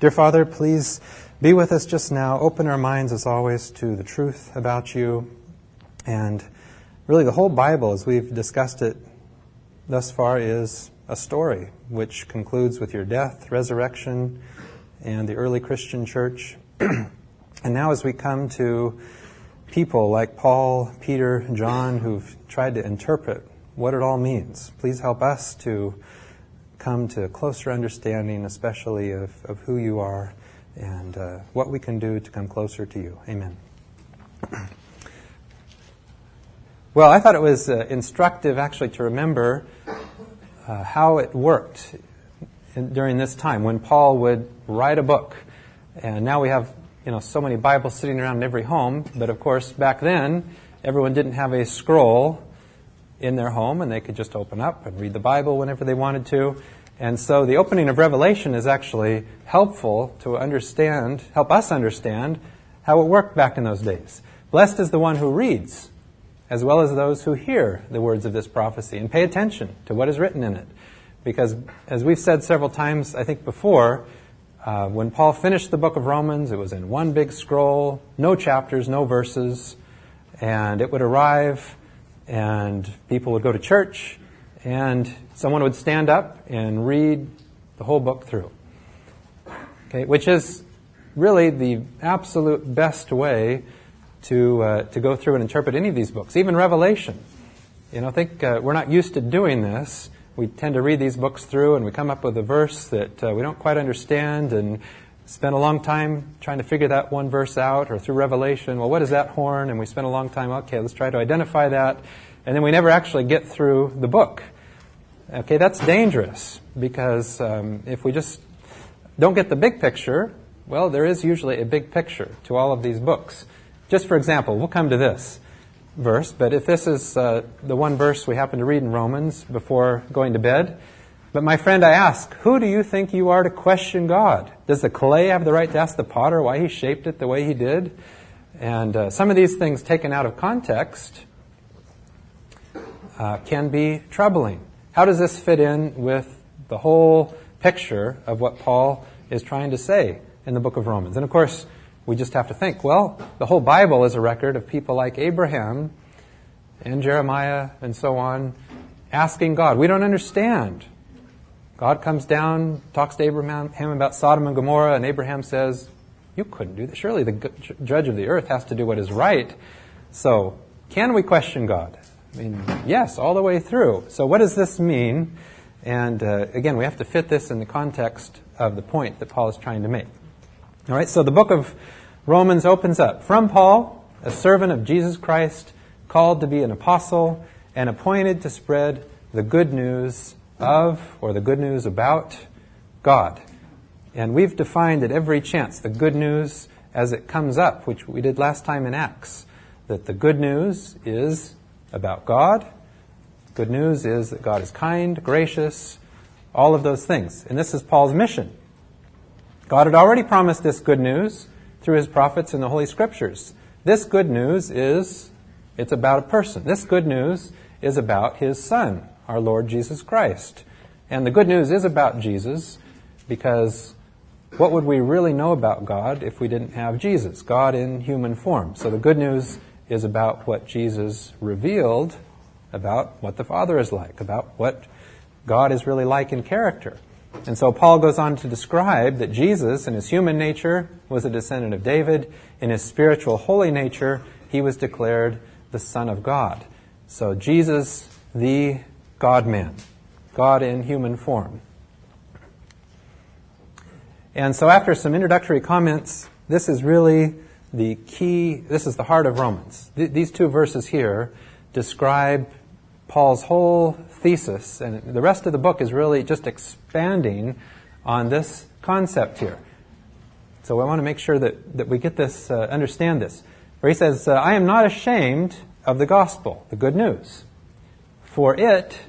Dear Father, please be with us just now. Open our minds, as always, to the truth about you. And really, the whole Bible, as we've discussed it thus far, is a story which concludes with your death, resurrection, and the early Christian church. and now, as we come to people like Paul, Peter, John, who've tried to interpret what it all means, please help us to come to a closer understanding, especially of, of who you are and uh, what we can do to come closer to you. Amen. well, I thought it was uh, instructive actually to remember uh, how it worked in, during this time when Paul would write a book. And now we have you know so many Bibles sitting around in every home, but of course back then everyone didn't have a scroll in their home and they could just open up and read the Bible whenever they wanted to. And so the opening of Revelation is actually helpful to understand, help us understand how it worked back in those days. Blessed is the one who reads, as well as those who hear the words of this prophecy and pay attention to what is written in it. Because, as we've said several times, I think before, uh, when Paul finished the book of Romans, it was in one big scroll, no chapters, no verses, and it would arrive and people would go to church, and someone would stand up and read the whole book through. Okay, which is really the absolute best way to uh, to go through and interpret any of these books, even Revelation. You know, I think uh, we're not used to doing this. We tend to read these books through, and we come up with a verse that uh, we don't quite understand, and spend a long time trying to figure that one verse out, or through Revelation, well, what is that horn? And we spend a long time, okay, let's try to identify that. And then we never actually get through the book. Okay, that's dangerous because um, if we just don't get the big picture, well, there is usually a big picture to all of these books. Just for example, we'll come to this verse, but if this is uh, the one verse we happen to read in Romans before going to bed, but my friend, I ask, who do you think you are to question God? Does the clay have the right to ask the potter why he shaped it the way he did? And uh, some of these things taken out of context uh, can be troubling. How does this fit in with the whole picture of what Paul is trying to say in the book of Romans? And of course, we just have to think, well, the whole Bible is a record of people like Abraham and Jeremiah and so on asking God. We don't understand. God comes down, talks to Abraham about Sodom and Gomorrah, and Abraham says, You couldn't do that. Surely the judge of the earth has to do what is right. So, can we question God? I mean, yes, all the way through. So, what does this mean? And uh, again, we have to fit this in the context of the point that Paul is trying to make. All right, so the book of Romans opens up from Paul, a servant of Jesus Christ, called to be an apostle and appointed to spread the good news of or the good news about God. And we've defined at every chance the good news as it comes up, which we did last time in Acts, that the good news is about God. Good news is that God is kind, gracious, all of those things. And this is Paul's mission. God had already promised this good news through his prophets in the Holy Scriptures. This good news is, it's about a person. This good news is about his son, our Lord Jesus Christ. And the good news is about Jesus because what would we really know about God if we didn't have Jesus, God in human form? So the good news is about what Jesus revealed about what the Father is like, about what God is really like in character. And so Paul goes on to describe that Jesus, in his human nature, was a descendant of David. In his spiritual holy nature, he was declared the Son of God. So Jesus, the God man, God in human form. And so, after some introductory comments, this is really the key, this is the heart of Romans. Th- these two verses here describe Paul's whole thesis, and the rest of the book is really just expanding on this concept here. So I want to make sure that, that we get this, uh, understand this. Where he says, uh, I am not ashamed of the gospel, the good news, for it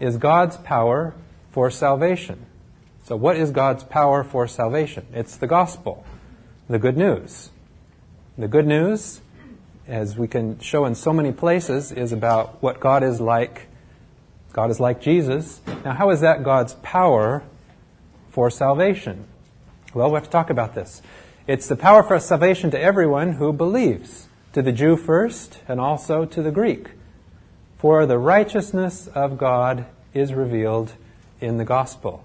is God's power for salvation. So, what is God's power for salvation? It's the gospel, the good news. The good news, as we can show in so many places, is about what God is like. God is like Jesus. Now, how is that God's power for salvation? Well, we have to talk about this. It's the power for salvation to everyone who believes, to the Jew first, and also to the Greek. For the righteousness of God is revealed in the gospel.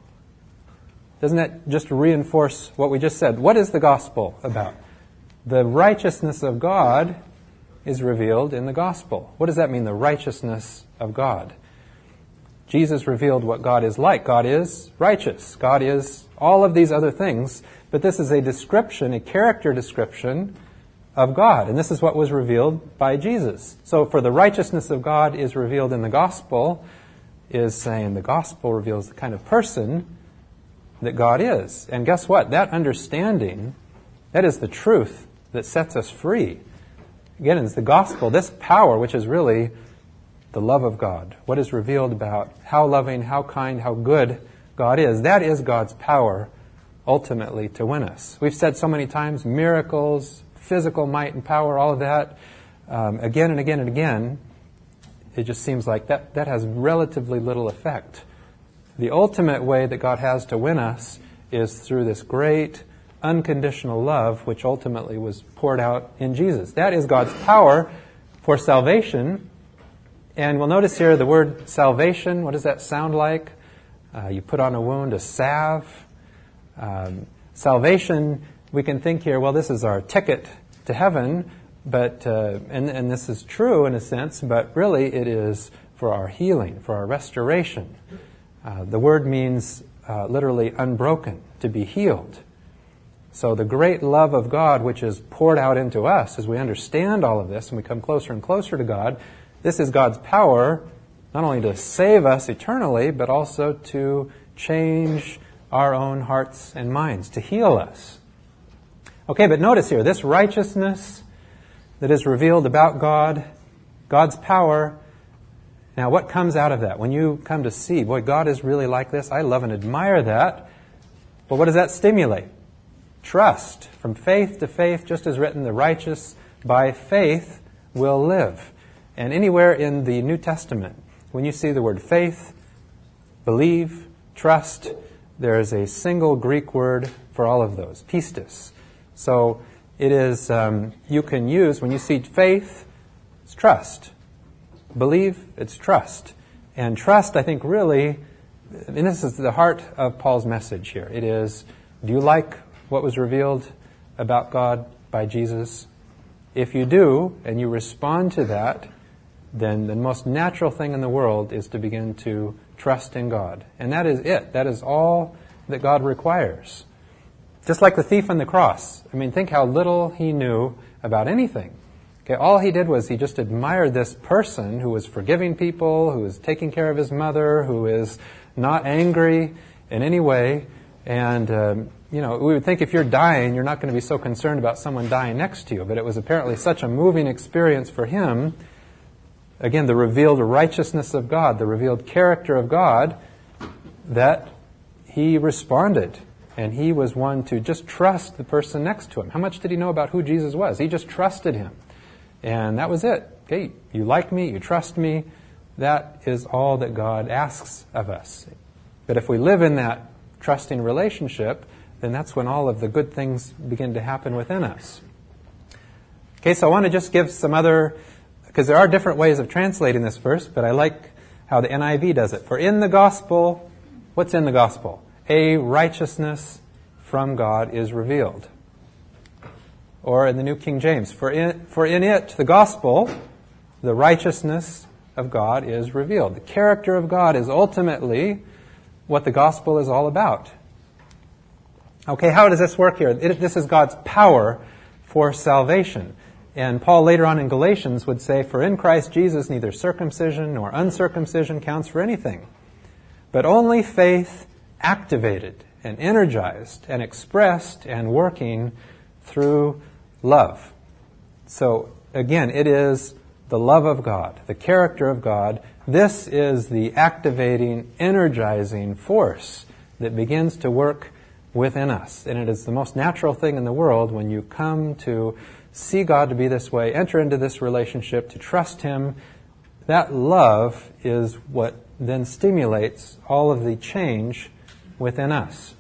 Doesn't that just reinforce what we just said? What is the gospel about? The righteousness of God is revealed in the gospel. What does that mean, the righteousness of God? Jesus revealed what God is like. God is righteous. God is all of these other things. But this is a description, a character description of God. And this is what was revealed by Jesus. So for the righteousness of God is revealed in the gospel, is saying the gospel reveals the kind of person that God is. And guess what? That understanding, that is the truth that sets us free. Again, it's the gospel, this power, which is really the love of God, what is revealed about how loving, how kind, how good God is. That is God's power ultimately to win us. We've said so many times miracles, physical might and power, all of that, um, again and again and again. It just seems like that, that has relatively little effect the ultimate way that God has to win us is through this great unconditional love, which ultimately was poured out in Jesus. That is God's power for salvation. And we'll notice here the word salvation. What does that sound like? Uh, you put on a wound a salve. Um, salvation, we can think here, well, this is our ticket to heaven, but uh, and, and this is true in a sense, but really it is for our healing, for our restoration. Uh, the word means uh, literally unbroken, to be healed. So the great love of God, which is poured out into us as we understand all of this and we come closer and closer to God, this is God's power not only to save us eternally, but also to change our own hearts and minds, to heal us. Okay, but notice here, this righteousness that is revealed about God, God's power, now, what comes out of that? When you come to see, boy, God is really like this, I love and admire that. Well, what does that stimulate? Trust. From faith to faith, just as written, the righteous by faith will live. And anywhere in the New Testament, when you see the word faith, believe, trust, there is a single Greek word for all of those, pistis. So it is, um, you can use, when you see faith, it's trust. Believe, it's trust. And trust, I think, really, and this is the heart of Paul's message here. It is, do you like what was revealed about God by Jesus? If you do, and you respond to that, then the most natural thing in the world is to begin to trust in God. And that is it. That is all that God requires. Just like the thief on the cross. I mean, think how little he knew about anything. Okay, all he did was he just admired this person who was forgiving people, who was taking care of his mother, who is not angry in any way. And, um, you know, we would think if you're dying, you're not going to be so concerned about someone dying next to you. But it was apparently such a moving experience for him. Again, the revealed righteousness of God, the revealed character of God, that he responded. And he was one to just trust the person next to him. How much did he know about who Jesus was? He just trusted him. And that was it. Okay, you like me, you trust me. That is all that God asks of us. But if we live in that trusting relationship, then that's when all of the good things begin to happen within us. Okay, so I want to just give some other, because there are different ways of translating this verse, but I like how the NIV does it. For in the gospel, what's in the gospel? A righteousness from God is revealed or in the New King James, for in, for in it, the gospel, the righteousness of God is revealed. The character of God is ultimately what the gospel is all about. Okay, how does this work here? It, this is God's power for salvation. And Paul later on in Galatians would say, For in Christ Jesus neither circumcision nor uncircumcision counts for anything, but only faith activated and energized and expressed and working through love. So again, it is the love of God, the character of God. This is the activating, energizing force that begins to work within us. And it is the most natural thing in the world when you come to see God to be this way, enter into this relationship, to trust Him. That love is what then stimulates all of the change within us.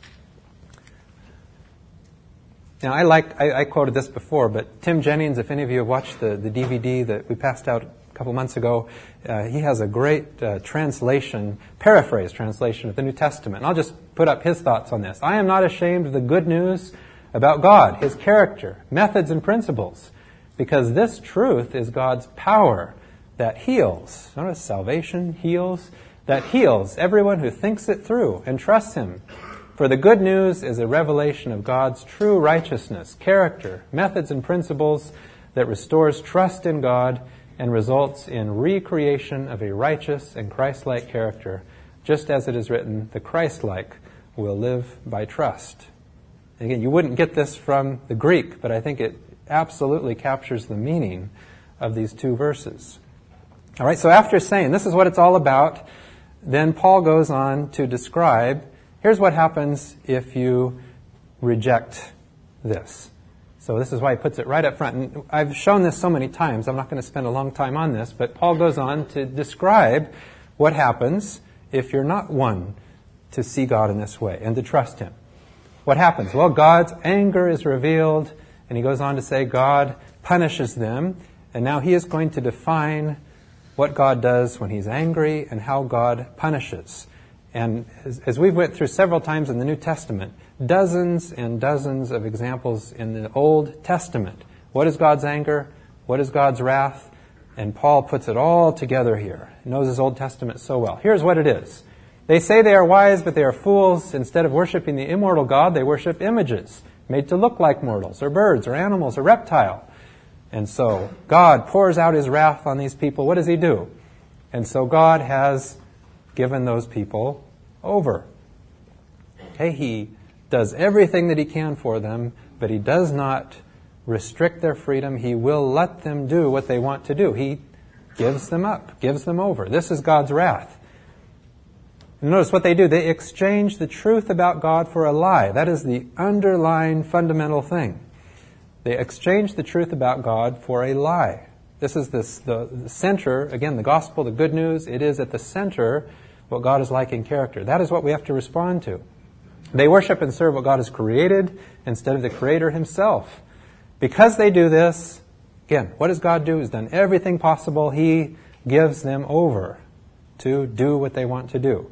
Now, I like, I, I, quoted this before, but Tim Jennings, if any of you have watched the, the DVD that we passed out a couple months ago, uh, he has a great uh, translation, paraphrase translation of the New Testament. And I'll just put up his thoughts on this. I am not ashamed of the good news about God, His character, methods, and principles, because this truth is God's power that heals. Notice salvation heals, that heals everyone who thinks it through and trusts Him. For the good news is a revelation of God's true righteousness, character, methods, and principles that restores trust in God and results in recreation of a righteous and Christ like character, just as it is written, the Christ like will live by trust. And again, you wouldn't get this from the Greek, but I think it absolutely captures the meaning of these two verses. All right, so after saying this is what it's all about, then Paul goes on to describe Here's what happens if you reject this. So this is why he puts it right up front. And I've shown this so many times, I'm not going to spend a long time on this, but Paul goes on to describe what happens if you're not one to see God in this way and to trust Him. What happens? Well, God's anger is revealed, and he goes on to say God punishes them, and now he is going to define what God does when he's angry and how God punishes. And as, as we went through several times in the New Testament, dozens and dozens of examples in the Old Testament. What is God's anger? What is God's wrath? And Paul puts it all together here. He knows his Old Testament so well. Here's what it is. They say they are wise, but they are fools. Instead of worshiping the immortal God, they worship images made to look like mortals, or birds, or animals, or reptile. And so God pours out his wrath on these people. What does he do? And so God has given those people over. Okay, he does everything that he can for them, but he does not restrict their freedom. He will let them do what they want to do. He gives them up, gives them over. This is God's wrath. notice what they do. They exchange the truth about God for a lie. That is the underlying fundamental thing. They exchange the truth about God for a lie. This is this, the, the center, again, the gospel, the good news, it is at the center what God is like in character. That is what we have to respond to. They worship and serve what God has created instead of the Creator Himself. Because they do this, again, what does God do? He's done everything possible. He gives them over to do what they want to do.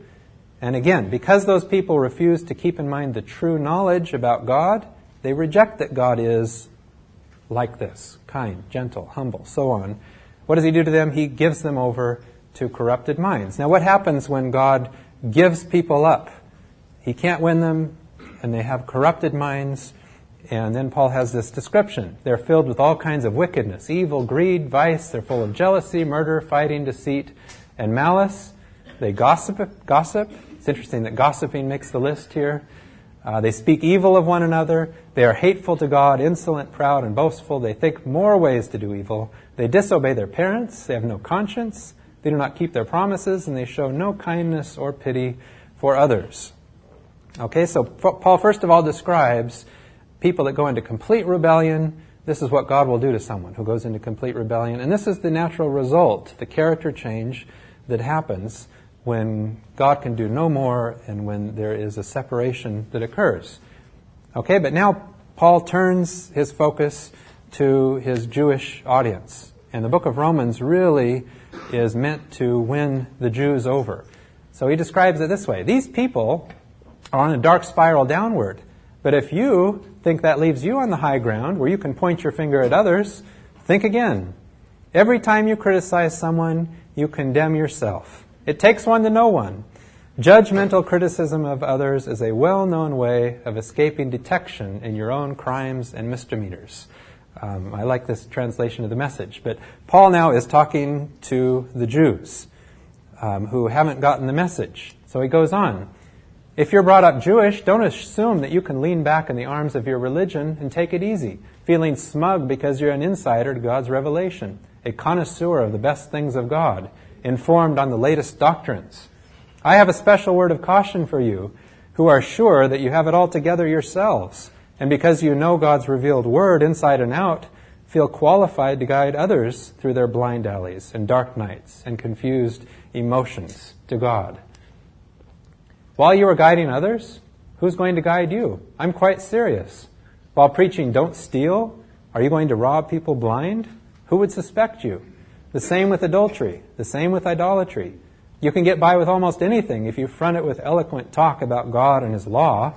And again, because those people refuse to keep in mind the true knowledge about God, they reject that God is like this kind, gentle, humble, so on. What does he do to them? He gives them over to corrupted minds. Now, what happens when God gives people up? He can't win them, and they have corrupted minds. And then Paul has this description. They're filled with all kinds of wickedness, evil, greed, vice. They're full of jealousy, murder, fighting, deceit, and malice. They gossip. Gossip. It's interesting that gossiping makes the list here. Uh, they speak evil of one another. They are hateful to God, insolent, proud, and boastful. They think more ways to do evil. They disobey their parents. They have no conscience. They do not keep their promises, and they show no kindness or pity for others. Okay, so Paul first of all describes people that go into complete rebellion. This is what God will do to someone who goes into complete rebellion. And this is the natural result, the character change that happens when God can do no more and when there is a separation that occurs. Okay, but now Paul turns his focus to his Jewish audience. And the book of Romans really is meant to win the Jews over. So he describes it this way These people are on a dark spiral downward. But if you think that leaves you on the high ground where you can point your finger at others, think again. Every time you criticize someone, you condemn yourself. It takes one to know one. Judgmental criticism of others is a well known way of escaping detection in your own crimes and misdemeanors. Um, I like this translation of the message. But Paul now is talking to the Jews um, who haven't gotten the message. So he goes on. If you're brought up Jewish, don't assume that you can lean back in the arms of your religion and take it easy, feeling smug because you're an insider to God's revelation, a connoisseur of the best things of God, informed on the latest doctrines. I have a special word of caution for you who are sure that you have it all together yourselves and because you know God's revealed word inside and out, feel qualified to guide others through their blind alleys and dark nights and confused emotions to God. While you are guiding others, who's going to guide you? I'm quite serious. While preaching, don't steal, are you going to rob people blind? Who would suspect you? The same with adultery, the same with idolatry. You can get by with almost anything if you front it with eloquent talk about God and His law.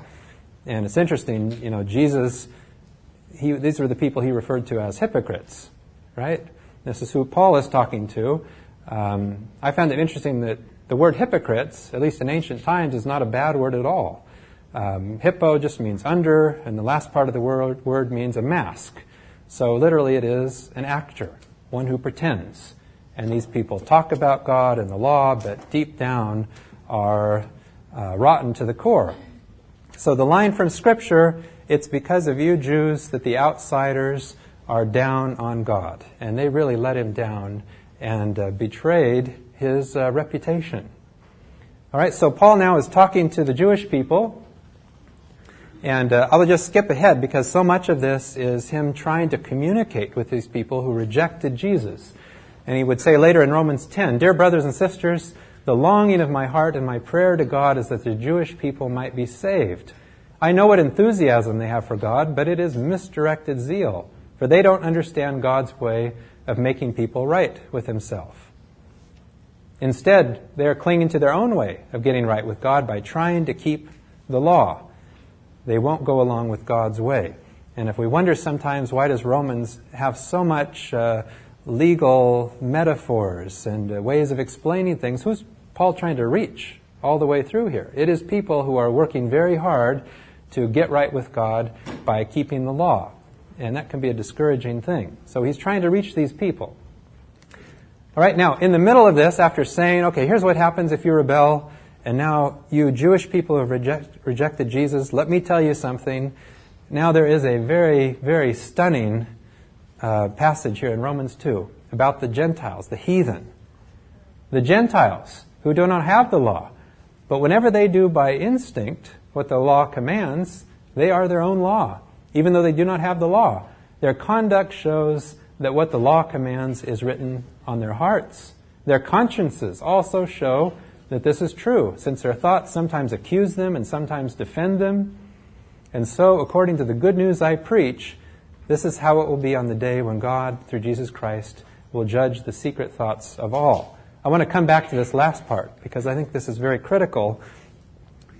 And it's interesting, you know, Jesus, he, these were the people he referred to as hypocrites, right? This is who Paul is talking to. Um, I found it interesting that the word hypocrites, at least in ancient times, is not a bad word at all. Um, hippo just means under, and the last part of the word, word means a mask. So literally, it is an actor, one who pretends. And these people talk about God and the law, but deep down are uh, rotten to the core. So the line from Scripture, it's because of you Jews that the outsiders are down on God. And they really let him down and uh, betrayed his uh, reputation. All right, so Paul now is talking to the Jewish people. And uh, I'll just skip ahead because so much of this is him trying to communicate with these people who rejected Jesus. And he would say later in Romans 10 Dear brothers and sisters, the longing of my heart and my prayer to God is that the Jewish people might be saved. I know what enthusiasm they have for God, but it is misdirected zeal, for they don't understand God's way of making people right with Himself. Instead, they are clinging to their own way of getting right with God by trying to keep the law. They won't go along with God's way. And if we wonder sometimes why does Romans have so much uh, legal metaphors and uh, ways of explaining things, who's Paul trying to reach all the way through here? It is people who are working very hard to get right with God by keeping the law. And that can be a discouraging thing. So he's trying to reach these people. All right, now, in the middle of this, after saying, okay, here's what happens if you rebel, and now you Jewish people have reject, rejected Jesus, let me tell you something. Now there is a very, very stunning uh, passage here in Romans 2 about the Gentiles, the heathen. The Gentiles who do not have the law, but whenever they do by instinct what the law commands, they are their own law, even though they do not have the law. Their conduct shows that what the law commands is written on their hearts. Their consciences also show that this is true, since their thoughts sometimes accuse them and sometimes defend them. And so, according to the good news I preach, this is how it will be on the day when God, through Jesus Christ, will judge the secret thoughts of all. I want to come back to this last part because I think this is very critical.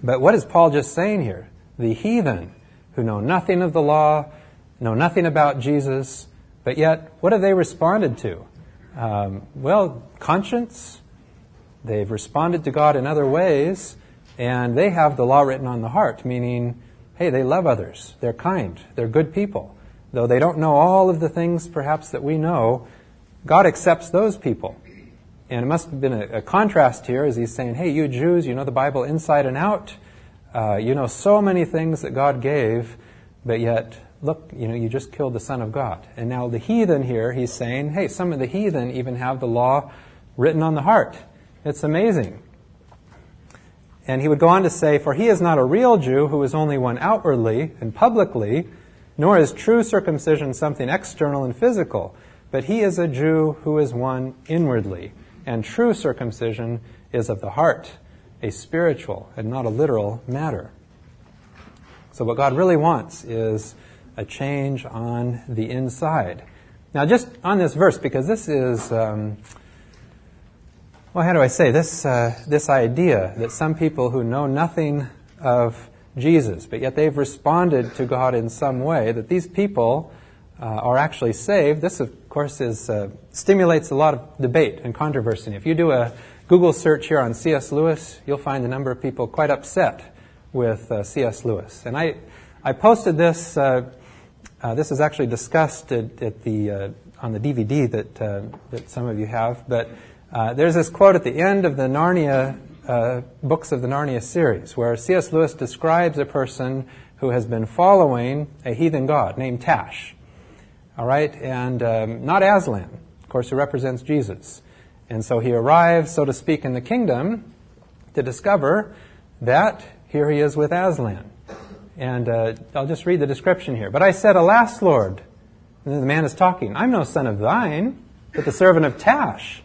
But what is Paul just saying here? The heathen who know nothing of the law, know nothing about Jesus, but yet, what have they responded to? Um, well, conscience. They've responded to God in other ways, and they have the law written on the heart, meaning, hey, they love others. They're kind. They're good people. Though they don't know all of the things perhaps that we know, God accepts those people. And it must have been a, a contrast here as he's saying, hey, you Jews, you know the Bible inside and out. Uh, you know so many things that God gave, but yet, look, you know, you just killed the Son of God. And now the heathen here, he's saying, hey, some of the heathen even have the law written on the heart. It's amazing. And he would go on to say, For he is not a real Jew who is only one outwardly and publicly, nor is true circumcision something external and physical, but he is a Jew who is one inwardly. And true circumcision is of the heart, a spiritual and not a literal matter. So, what God really wants is a change on the inside. Now, just on this verse, because this is, um, well, how do I say this? Uh, this idea that some people who know nothing of Jesus, but yet they've responded to God in some way, that these people uh, are actually saved. This, of course, is, uh, stimulates a lot of debate and controversy. If you do a Google search here on C.S. Lewis, you'll find a number of people quite upset with uh, C.S. Lewis. And I, I posted this. Uh, uh, this is actually discussed at, at the on the DVD that that some of you have. But there's this quote at the end of the Narnia uh, books of the Narnia series, where C.S. Lewis describes a person who has been following a heathen god named Tash. All right, and um, not Aslan, of course, who represents Jesus. And so he arrives, so to speak, in the kingdom to discover that here he is with Aslan. And uh, I'll just read the description here. But I said, Alas, Lord, and the man is talking, I'm no son of thine, but the servant of Tash.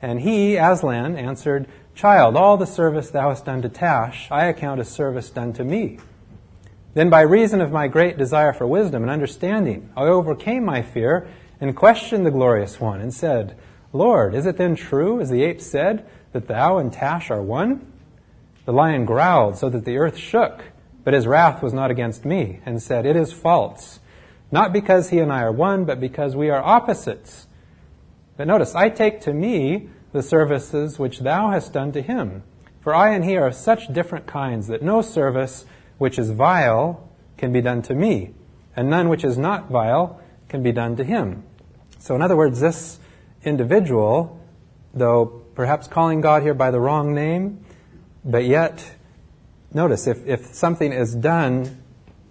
And he, Aslan, answered, Child, all the service thou hast done to Tash, I account as service done to me. Then, by reason of my great desire for wisdom and understanding, I overcame my fear and questioned the glorious one and said, Lord, is it then true, as the ape said, that thou and Tash are one? The lion growled so that the earth shook, but his wrath was not against me, and said, It is false, not because he and I are one, but because we are opposites. But notice, I take to me the services which thou hast done to him. For I and he are of such different kinds that no service which is vile can be done to me, and none which is not vile can be done to him. So, in other words, this individual, though perhaps calling God here by the wrong name, but yet, notice, if, if something is done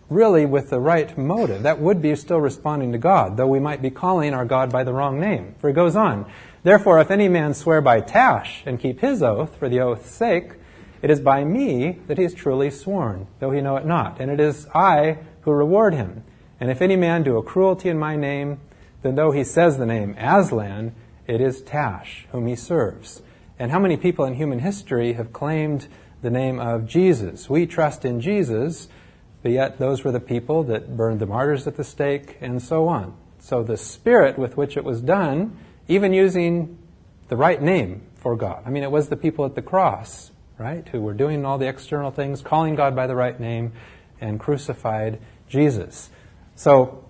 really with the right motive, that would be still responding to God, though we might be calling our God by the wrong name. For it goes on, Therefore, if any man swear by Tash and keep his oath for the oath's sake, it is by me that he is truly sworn, though he know it not. And it is I who reward him. And if any man do a cruelty in my name, then though he says the name Aslan, it is Tash whom he serves. And how many people in human history have claimed the name of Jesus? We trust in Jesus, but yet those were the people that burned the martyrs at the stake, and so on. So the spirit with which it was done, even using the right name for God. I mean, it was the people at the cross right? Who were doing all the external things, calling God by the right name, and crucified Jesus. So,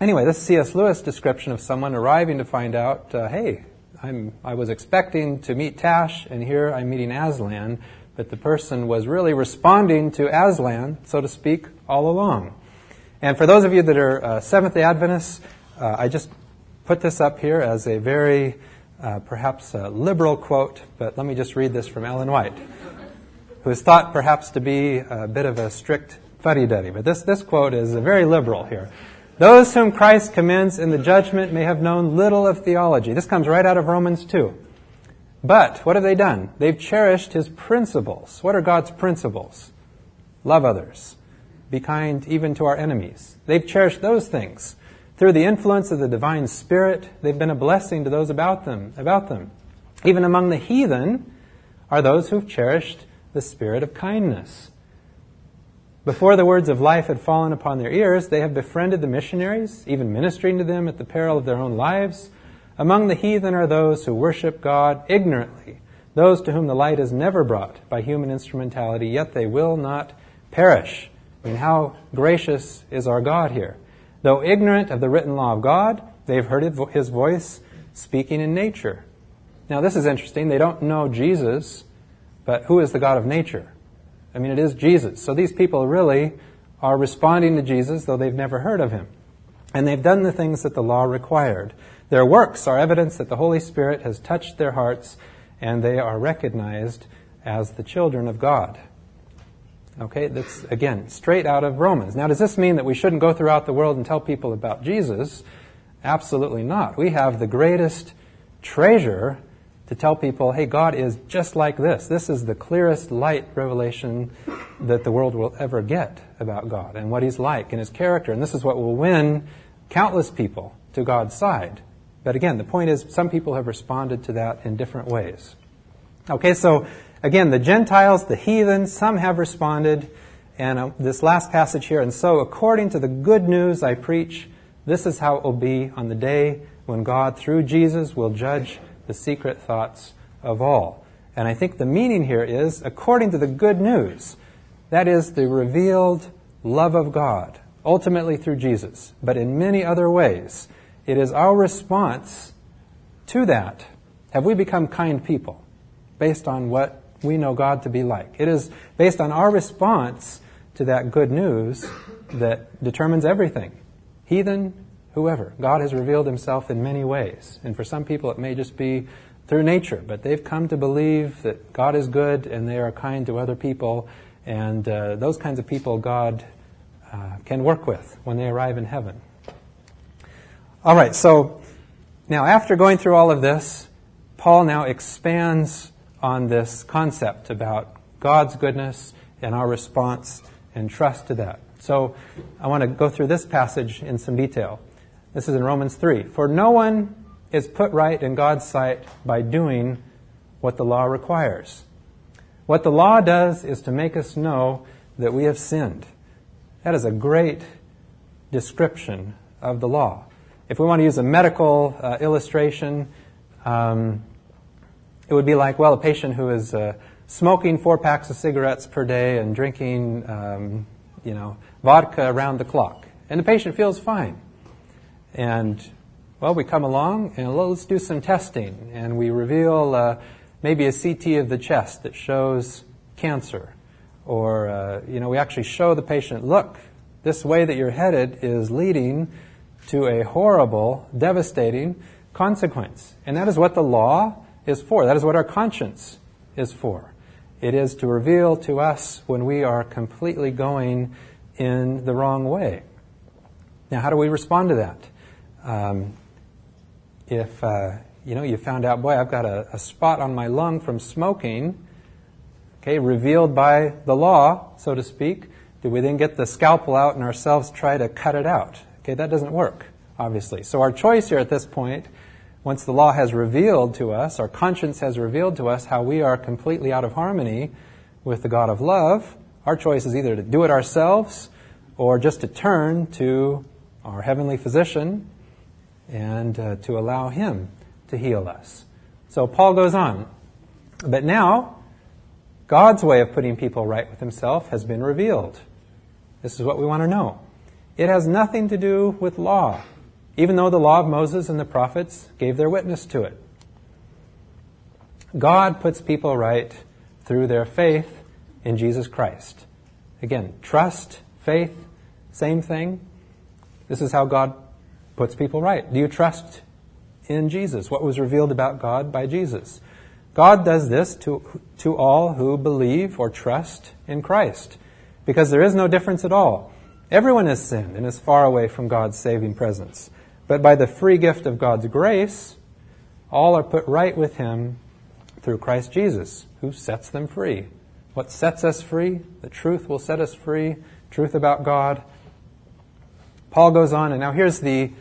anyway, this C.S. Lewis description of someone arriving to find out, uh, hey, I'm, I was expecting to meet Tash, and here I'm meeting Aslan, but the person was really responding to Aslan, so to speak, all along. And for those of you that are uh, Seventh day Adventists, uh, I just put this up here as a very uh, perhaps a liberal quote, but let me just read this from Ellen White who is thought perhaps to be a bit of a strict fuddy-duddy. But this, this quote is very liberal here. Those whom Christ commends in the judgment may have known little of theology. This comes right out of Romans 2. But what have they done? They've cherished his principles. What are God's principles? Love others. Be kind even to our enemies. They've cherished those things. Through the influence of the divine spirit, they've been a blessing to those about them, about them. Even among the heathen are those who've cherished the spirit of kindness. Before the words of life had fallen upon their ears, they have befriended the missionaries, even ministering to them at the peril of their own lives. Among the heathen are those who worship God ignorantly, those to whom the light is never brought by human instrumentality, yet they will not perish. I mean, how gracious is our God here? Though ignorant of the written law of God, they've heard his voice speaking in nature. Now, this is interesting. They don't know Jesus, but who is the God of nature? I mean, it is Jesus. So these people really are responding to Jesus, though they've never heard of him. And they've done the things that the law required. Their works are evidence that the Holy Spirit has touched their hearts and they are recognized as the children of God. Okay, that's again straight out of Romans. Now, does this mean that we shouldn't go throughout the world and tell people about Jesus? Absolutely not. We have the greatest treasure to tell people, hey, God is just like this. This is the clearest light revelation that the world will ever get about God and what He's like and His character. And this is what will win countless people to God's side. But again, the point is, some people have responded to that in different ways. Okay, so again, the Gentiles, the heathen, some have responded. And uh, this last passage here, and so according to the good news I preach, this is how it will be on the day when God, through Jesus, will judge the secret thoughts of all. And I think the meaning here is according to the good news, that is the revealed love of God, ultimately through Jesus, but in many other ways. It is our response to that. Have we become kind people based on what we know God to be like? It is based on our response to that good news that determines everything. Heathen, whoever. God has revealed himself in many ways. And for some people, it may just be through nature, but they've come to believe that God is good and they are kind to other people. And uh, those kinds of people God uh, can work with when they arrive in heaven. All right, so now after going through all of this, Paul now expands on this concept about God's goodness and our response and trust to that. So I want to go through this passage in some detail. This is in Romans 3. For no one is put right in God's sight by doing what the law requires. What the law does is to make us know that we have sinned. That is a great description of the law. If we want to use a medical uh, illustration, um, it would be like, well, a patient who is uh, smoking four packs of cigarettes per day and drinking, um, you know, vodka around the clock. And the patient feels fine. And, well, we come along and let's do some testing. And we reveal uh, maybe a CT of the chest that shows cancer. Or, uh, you know, we actually show the patient, look, this way that you're headed is leading to a horrible, devastating consequence. And that is what the law is for. That is what our conscience is for. It is to reveal to us when we are completely going in the wrong way. Now, how do we respond to that? Um, if uh, you know you found out, boy, I've got a, a spot on my lung from smoking, okay, revealed by the law, so to speak, do we then get the scalpel out and ourselves try to cut it out? Okay, that doesn't work, obviously. So our choice here at this point, once the law has revealed to us, our conscience has revealed to us how we are completely out of harmony with the God of love, our choice is either to do it ourselves or just to turn to our heavenly physician and uh, to allow him to heal us. So Paul goes on. But now, God's way of putting people right with himself has been revealed. This is what we want to know. It has nothing to do with law, even though the law of Moses and the prophets gave their witness to it. God puts people right through their faith in Jesus Christ. Again, trust, faith, same thing. This is how God puts people right. Do you trust in Jesus? What was revealed about God by Jesus? God does this to, to all who believe or trust in Christ because there is no difference at all. Everyone has sinned and is far away from God's saving presence. But by the free gift of God's grace, all are put right with Him through Christ Jesus, who sets them free. What sets us free? The truth will set us free. Truth about God. Paul goes on, and now here's the,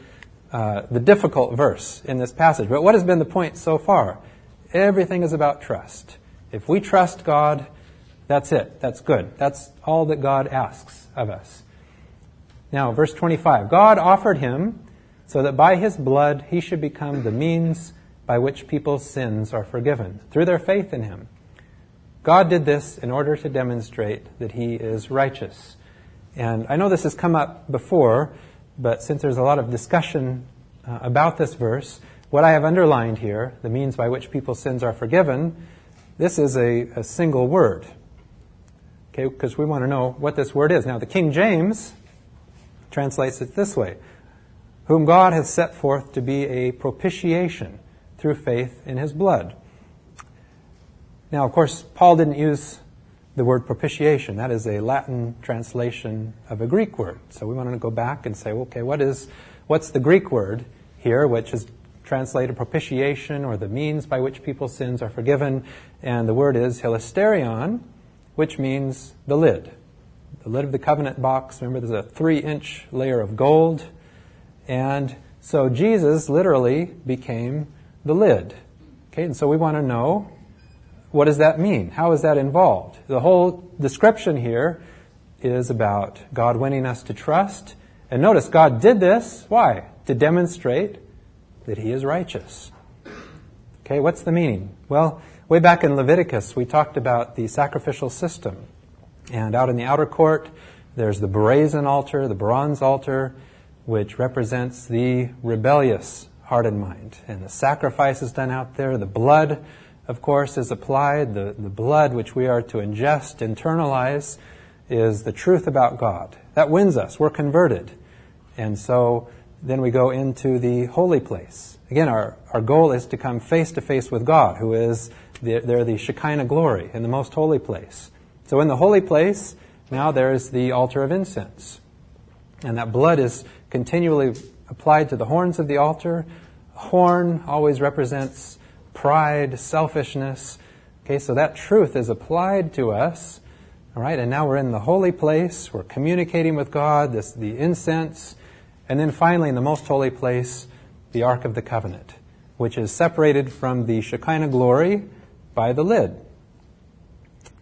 uh, the difficult verse in this passage. But what has been the point so far? Everything is about trust. If we trust God, that's it. That's good. That's all that God asks of us. Now, verse 25 God offered him so that by his blood he should become the means by which people's sins are forgiven through their faith in him. God did this in order to demonstrate that he is righteous. And I know this has come up before, but since there's a lot of discussion uh, about this verse, what I have underlined here, the means by which people's sins are forgiven, this is a, a single word. Okay, because we want to know what this word is. Now, the King James translates it this way Whom God has set forth to be a propitiation through faith in his blood. Now, of course, Paul didn't use the word propitiation. That is a Latin translation of a Greek word. So we want to go back and say, okay, what is, what's the Greek word here, which is translated propitiation or the means by which people's sins are forgiven? And the word is hilasterion, which means the lid. The lid of the covenant box. Remember, there's a three inch layer of gold. And so Jesus literally became the lid. Okay, and so we want to know what does that mean? How is that involved? The whole description here is about God winning us to trust. And notice, God did this. Why? To demonstrate that He is righteous. Okay, what's the meaning? Well, way back in Leviticus, we talked about the sacrificial system. And out in the outer court, there's the brazen altar, the bronze altar, which represents the rebellious heart and mind. And the sacrifice is done out there, the blood of course, is applied. The, the blood which we are to ingest, internalize, is the truth about God. That wins us. We're converted. And so then we go into the holy place. Again, our, our goal is to come face to face with God, who is the, they're the Shekinah glory in the most holy place. So in the holy place, now there's the altar of incense. And that blood is continually applied to the horns of the altar. Horn always represents pride, selfishness. Okay, so that truth is applied to us. All right, and now we're in the holy place. We're communicating with God, this, the incense. And then finally, in the most holy place, the Ark of the Covenant, which is separated from the Shekinah glory by the lid.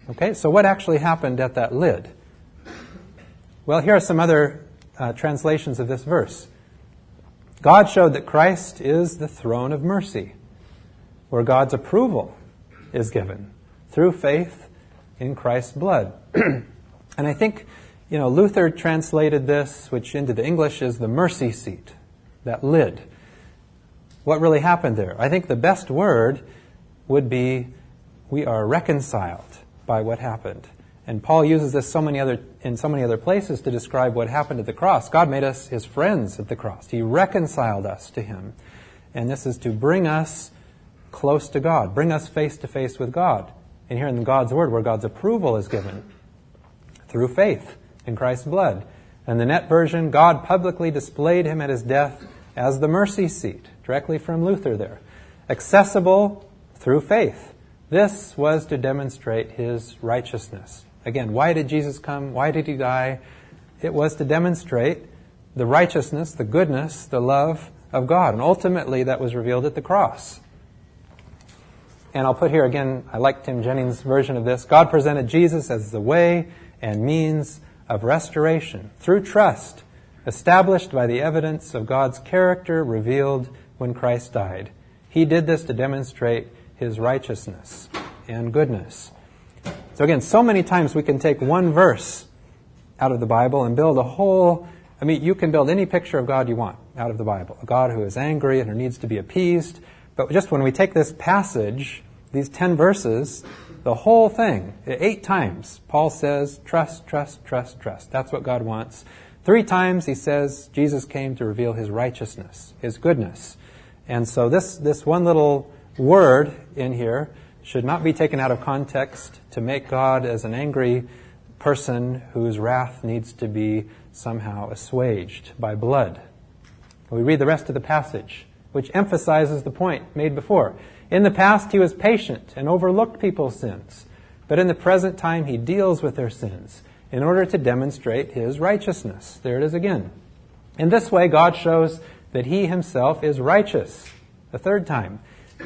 Okay, so what actually happened at that lid? Well, here are some other uh, translations of this verse. God showed that Christ is the throne of mercy, where God's approval is given through faith in Christ's blood. and I think, you know, Luther translated this, which into the English is the mercy seat, that lid. What really happened there? I think the best word would be we are reconciled by what happened. And Paul uses this so many other, in so many other places to describe what happened at the cross. God made us his friends at the cross. He reconciled us to him. And this is to bring us close to God, bring us face to face with God. And here in God's Word, where God's approval is given through faith in Christ's blood. And the net version, God publicly displayed him at his death as the mercy seat, directly from Luther there. Accessible through faith. This was to demonstrate his righteousness. Again, why did Jesus come? Why did he die? It was to demonstrate the righteousness, the goodness, the love of God. And ultimately, that was revealed at the cross. And I'll put here again, I like Tim Jennings' version of this. God presented Jesus as the way and means of restoration through trust, established by the evidence of God's character revealed when Christ died. He did this to demonstrate his righteousness and goodness. So again, so many times we can take one verse out of the Bible and build a whole, I mean, you can build any picture of God you want out of the Bible. A God who is angry and who needs to be appeased. But just when we take this passage, these 10 verses, the whole thing, eight times, Paul says, trust, trust, trust, trust. That's what God wants. Three times he says Jesus came to reveal his righteousness, his goodness. And so this, this one little word in here should not be taken out of context to make God as an angry person whose wrath needs to be somehow assuaged by blood. We read the rest of the passage, which emphasizes the point made before. In the past, he was patient and overlooked people's sins, but in the present time, he deals with their sins in order to demonstrate his righteousness. There it is again. In this way, God shows that he himself is righteous, the third time,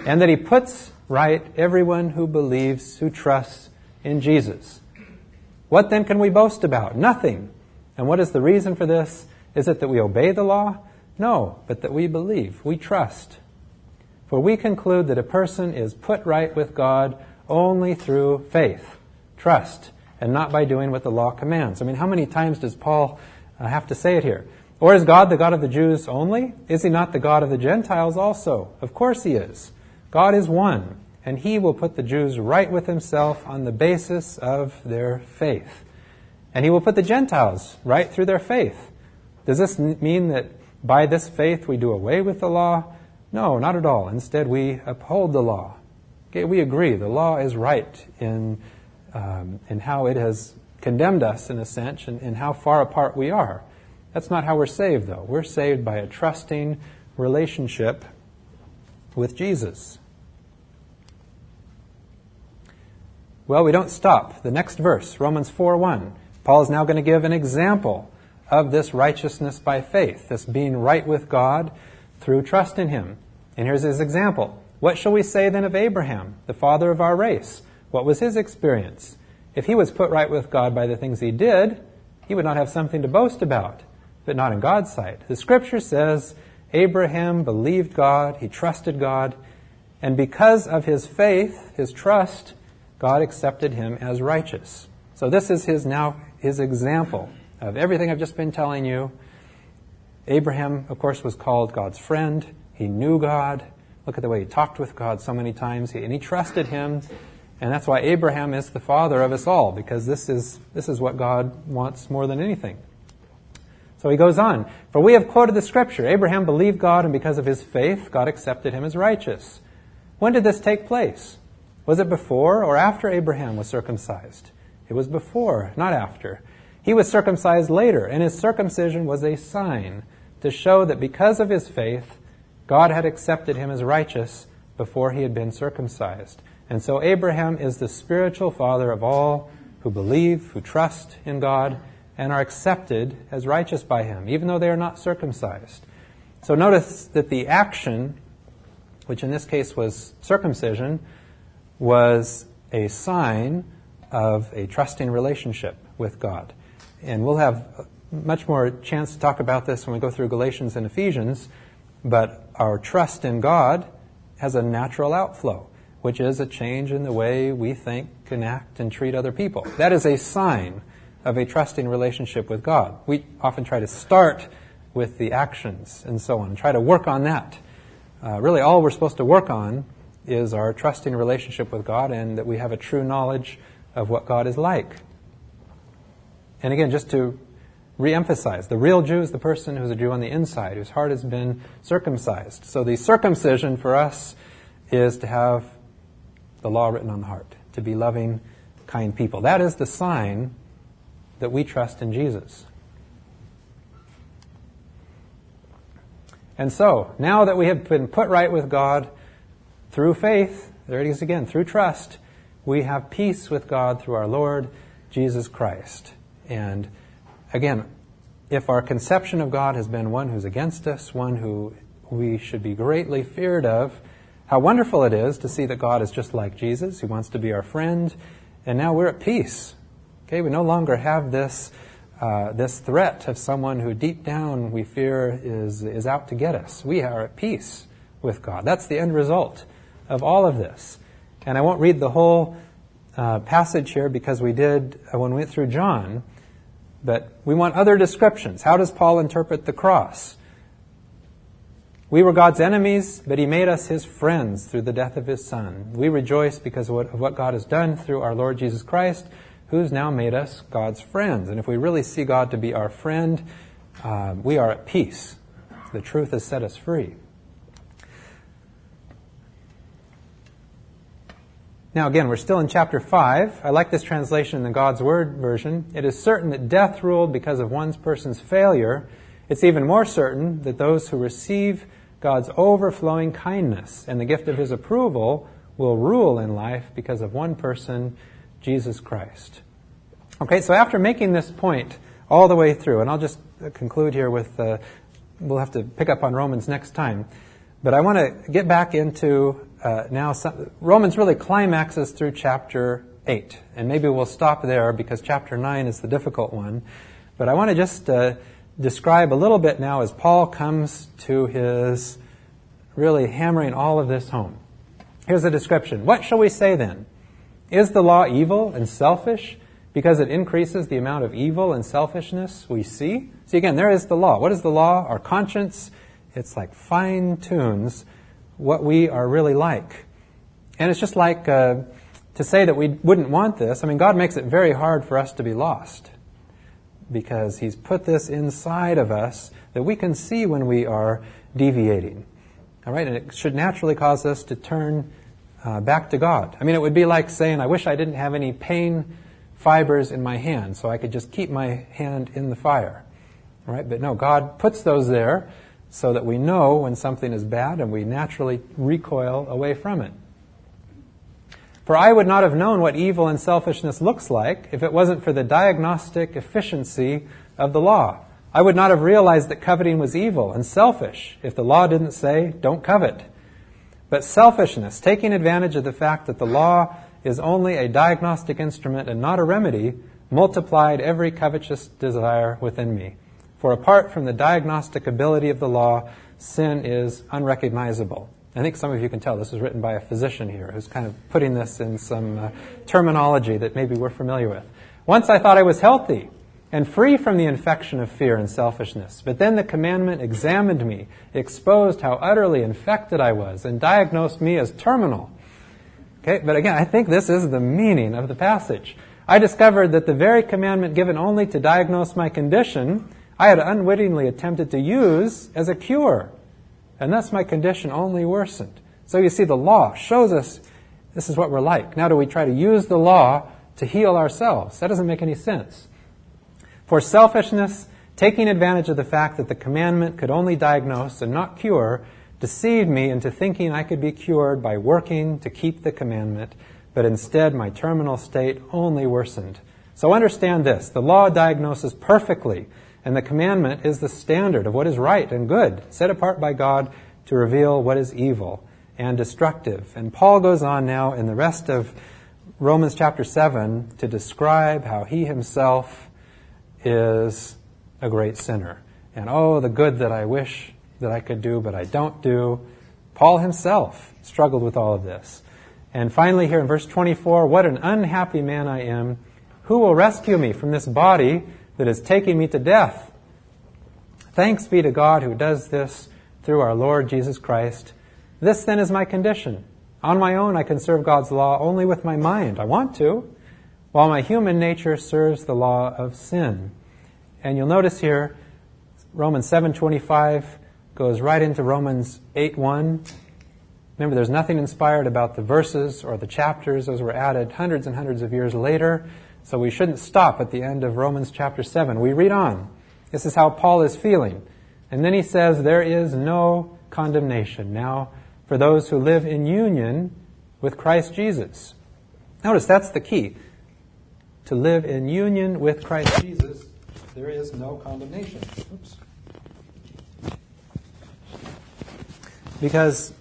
and that he puts right everyone who believes, who trusts in Jesus. What then can we boast about? Nothing. And what is the reason for this? Is it that we obey the law? No, but that we believe, we trust. For we conclude that a person is put right with God only through faith, trust, and not by doing what the law commands. I mean, how many times does Paul uh, have to say it here? Or is God the God of the Jews only? Is he not the God of the Gentiles also? Of course he is. God is one, and he will put the Jews right with himself on the basis of their faith. And he will put the Gentiles right through their faith. Does this mean that by this faith we do away with the law? No, not at all. Instead, we uphold the law. Okay, we agree the law is right in, um, in how it has condemned us, in a sense, and, and how far apart we are. That's not how we're saved, though. We're saved by a trusting relationship with Jesus. Well, we don't stop. The next verse, Romans 4 1. Paul is now going to give an example of this righteousness by faith, this being right with God through trust in Him. And here's his example. What shall we say then of Abraham, the father of our race? What was his experience? If he was put right with God by the things he did, he would not have something to boast about, but not in God's sight. The scripture says Abraham believed God, he trusted God, and because of his faith, his trust, God accepted him as righteous. So this is his now his example of everything I've just been telling you. Abraham, of course, was called God's friend. He knew God. Look at the way he talked with God so many times, and he trusted him. And that's why Abraham is the father of us all, because this is, this is what God wants more than anything. So he goes on. For we have quoted the scripture Abraham believed God, and because of his faith, God accepted him as righteous. When did this take place? Was it before or after Abraham was circumcised? It was before, not after. He was circumcised later, and his circumcision was a sign to show that because of his faith, God had accepted him as righteous before he had been circumcised. And so Abraham is the spiritual father of all who believe, who trust in God, and are accepted as righteous by him, even though they are not circumcised. So notice that the action, which in this case was circumcision, was a sign of a trusting relationship with God. And we'll have much more chance to talk about this when we go through Galatians and Ephesians, but our trust in God has a natural outflow, which is a change in the way we think, and act, and treat other people. That is a sign of a trusting relationship with God. We often try to start with the actions and so on, try to work on that. Uh, really, all we're supposed to work on is our trusting relationship with God and that we have a true knowledge of what God is like. And again, just to re-emphasize, the real Jew is the person who's a Jew on the inside, whose heart has been circumcised. So the circumcision for us is to have the law written on the heart, to be loving, kind people. That is the sign that we trust in Jesus. And so, now that we have been put right with God through faith, there it is again, through trust, we have peace with God through our Lord Jesus Christ. And again, if our conception of God has been one who's against us, one who we should be greatly feared of, how wonderful it is to see that God is just like Jesus. He wants to be our friend. And now we're at peace. Okay, we no longer have this, uh, this threat of someone who deep down we fear is, is out to get us. We are at peace with God. That's the end result of all of this. And I won't read the whole uh, passage here because we did uh, when we went through John, but we want other descriptions. How does Paul interpret the cross? We were God's enemies, but he made us his friends through the death of his son. We rejoice because of what, of what God has done through our Lord Jesus Christ, who's now made us God's friends. And if we really see God to be our friend, uh, we are at peace. The truth has set us free. Now, again, we're still in chapter 5. I like this translation in the God's Word version. It is certain that death ruled because of one person's failure. It's even more certain that those who receive God's overflowing kindness and the gift of His approval will rule in life because of one person, Jesus Christ. Okay, so after making this point all the way through, and I'll just conclude here with, uh, we'll have to pick up on Romans next time, but I want to get back into uh, now some, Romans really climaxes through chapter 8. And maybe we'll stop there because chapter 9 is the difficult one. But I want to just uh, describe a little bit now as Paul comes to his really hammering all of this home. Here's the description. What shall we say then? Is the law evil and selfish because it increases the amount of evil and selfishness we see? See, again, there is the law. What is the law? Our conscience. It's like fine tunes what we are really like. And it's just like uh, to say that we wouldn't want this. I mean, God makes it very hard for us to be lost because He's put this inside of us that we can see when we are deviating. All right, and it should naturally cause us to turn uh, back to God. I mean, it would be like saying, I wish I didn't have any pain fibers in my hand so I could just keep my hand in the fire. All right, but no, God puts those there so that we know when something is bad and we naturally recoil away from it. For I would not have known what evil and selfishness looks like if it wasn't for the diagnostic efficiency of the law. I would not have realized that coveting was evil and selfish if the law didn't say, don't covet. But selfishness, taking advantage of the fact that the law is only a diagnostic instrument and not a remedy, multiplied every covetous desire within me. For apart from the diagnostic ability of the law, sin is unrecognizable. I think some of you can tell this was written by a physician here who's kind of putting this in some uh, terminology that maybe we're familiar with. Once I thought I was healthy and free from the infection of fear and selfishness, but then the commandment examined me, exposed how utterly infected I was, and diagnosed me as terminal. Okay, but again, I think this is the meaning of the passage. I discovered that the very commandment given only to diagnose my condition I had unwittingly attempted to use as a cure. And thus my condition only worsened. So you see, the law shows us this is what we're like. Now, do we try to use the law to heal ourselves? That doesn't make any sense. For selfishness, taking advantage of the fact that the commandment could only diagnose and not cure, deceived me into thinking I could be cured by working to keep the commandment, but instead my terminal state only worsened. So understand this the law diagnoses perfectly and the commandment is the standard of what is right and good, set apart by God to reveal what is evil and destructive. And Paul goes on now in the rest of Romans chapter 7 to describe how he himself is a great sinner. And oh, the good that I wish that I could do, but I don't do. Paul himself struggled with all of this. And finally, here in verse 24, what an unhappy man I am. Who will rescue me from this body that is taking me to death? Thanks be to God who does this through our Lord Jesus Christ. This then is my condition. On my own, I can serve God's law only with my mind. I want to, while my human nature serves the law of sin. And you'll notice here, Romans 7:25 goes right into Romans 8:1. Remember, there's nothing inspired about the verses or the chapters; those were added hundreds and hundreds of years later. So we shouldn't stop at the end of Romans chapter 7. We read on. This is how Paul is feeling. And then he says, There is no condemnation now for those who live in union with Christ Jesus. Notice that's the key. To live in union with Christ Jesus, there is no condemnation. Oops. Because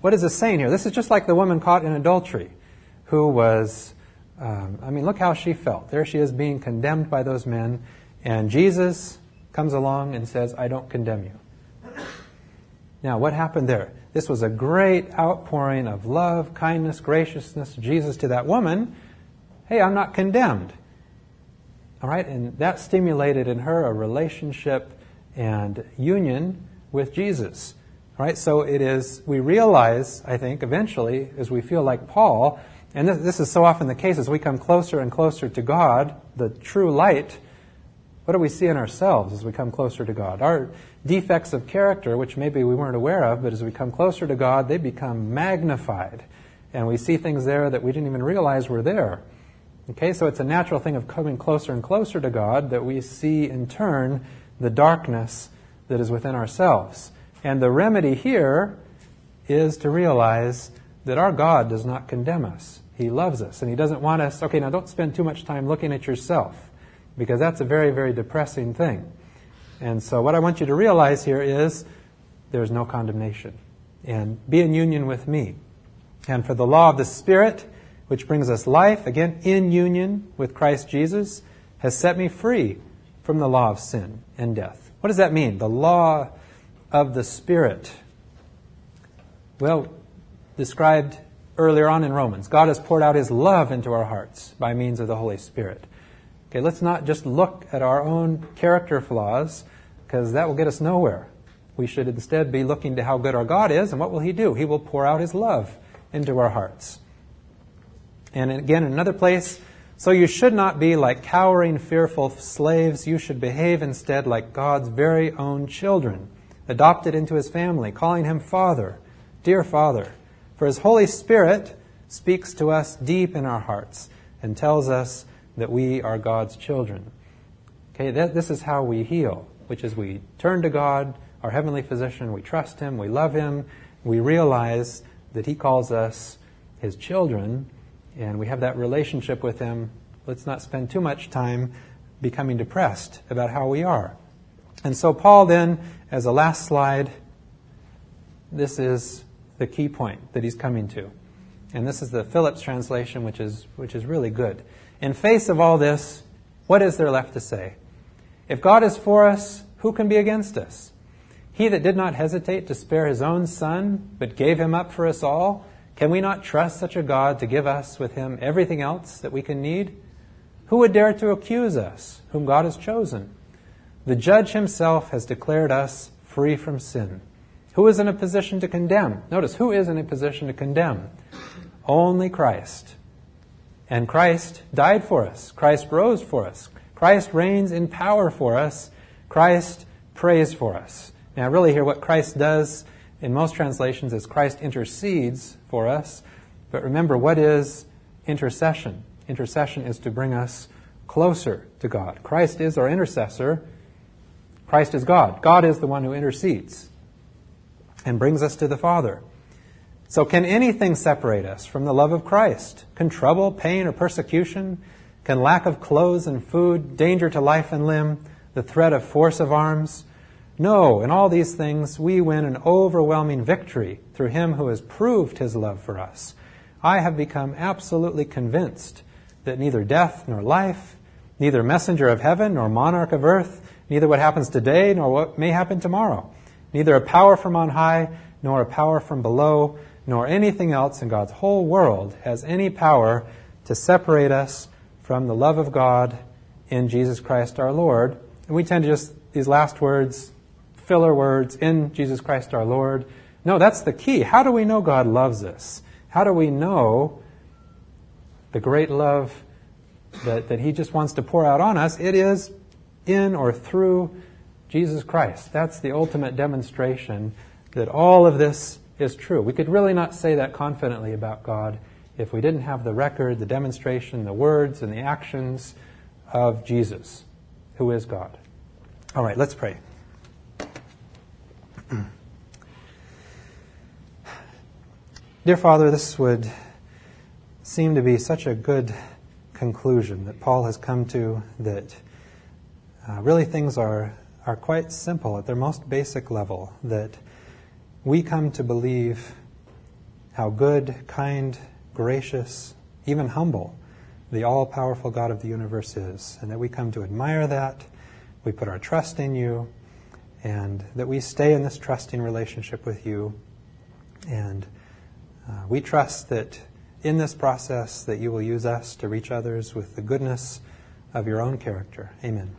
what is this saying here? This is just like the woman caught in adultery who was, um, I mean, look how she felt. There she is being condemned by those men, and Jesus comes along and says, I don't condemn you. Now, what happened there? This was a great outpouring of love, kindness, graciousness, Jesus to that woman. Hey, I'm not condemned. All right, and that stimulated in her a relationship and union with Jesus. All right, so it is, we realize, I think, eventually, as we feel like Paul, and this, this is so often the case as we come closer and closer to God, the true light what do we see in ourselves as we come closer to God? Our defects of character, which maybe we weren't aware of, but as we come closer to God, they become magnified. And we see things there that we didn't even realize were there. Okay, so it's a natural thing of coming closer and closer to God that we see in turn the darkness that is within ourselves. And the remedy here is to realize that our God does not condemn us. He loves us, and He doesn't want us. Okay, now don't spend too much time looking at yourself because that's a very, very depressing thing. And so, what I want you to realize here is there's no condemnation. And be in union with me. And for the law of the Spirit, which brings us life, again, in union with Christ Jesus, has set me free from the law of sin and death. What does that mean? The law of the Spirit. Well, described earlier on in Romans, God has poured out His love into our hearts by means of the Holy Spirit. Okay, let's not just look at our own character flaws, because that will get us nowhere. We should instead be looking to how good our God is, and what will He do? He will pour out His love into our hearts. And again, in another place, so you should not be like cowering, fearful slaves. You should behave instead like God's very own children, adopted into His family, calling Him Father, dear Father. For His Holy Spirit speaks to us deep in our hearts and tells us that we are God's children. Okay, this is how we heal, which is we turn to God, our heavenly physician, we trust Him, we love Him, we realize that He calls us His children, and we have that relationship with Him. Let's not spend too much time becoming depressed about how we are. And so, Paul then, as a last slide, this is the key point that he's coming to. And this is the Phillips translation, which is, which is really good. In face of all this, what is there left to say? If God is for us, who can be against us? He that did not hesitate to spare his own son, but gave him up for us all, can we not trust such a God to give us with him everything else that we can need? Who would dare to accuse us, whom God has chosen? The judge himself has declared us free from sin. Who is in a position to condemn? Notice, who is in a position to condemn? Only Christ. And Christ died for us. Christ rose for us. Christ reigns in power for us. Christ prays for us. Now, really, here, what Christ does in most translations is Christ intercedes for us. But remember, what is intercession? Intercession is to bring us closer to God. Christ is our intercessor. Christ is God. God is the one who intercedes and brings us to the Father. So, can anything separate us from the love of Christ? Can trouble, pain, or persecution? Can lack of clothes and food, danger to life and limb, the threat of force of arms? No, in all these things we win an overwhelming victory through him who has proved his love for us. I have become absolutely convinced that neither death nor life, neither messenger of heaven nor monarch of earth, neither what happens today nor what may happen tomorrow, neither a power from on high nor a power from below, nor anything else in God's whole world has any power to separate us from the love of God in Jesus Christ our Lord. And we tend to just, these last words, filler words, in Jesus Christ our Lord. No, that's the key. How do we know God loves us? How do we know the great love that, that He just wants to pour out on us? It is in or through Jesus Christ. That's the ultimate demonstration that all of this is true. We could really not say that confidently about God if we didn't have the record, the demonstration, the words, and the actions of Jesus, who is God. All right, let's pray. Dear Father, this would seem to be such a good conclusion that Paul has come to that uh, really things are, are quite simple at their most basic level, that we come to believe how good, kind, gracious, even humble the all powerful God of the universe is, and that we come to admire that. We put our trust in you, and that we stay in this trusting relationship with you. And uh, we trust that in this process that you will use us to reach others with the goodness of your own character. Amen.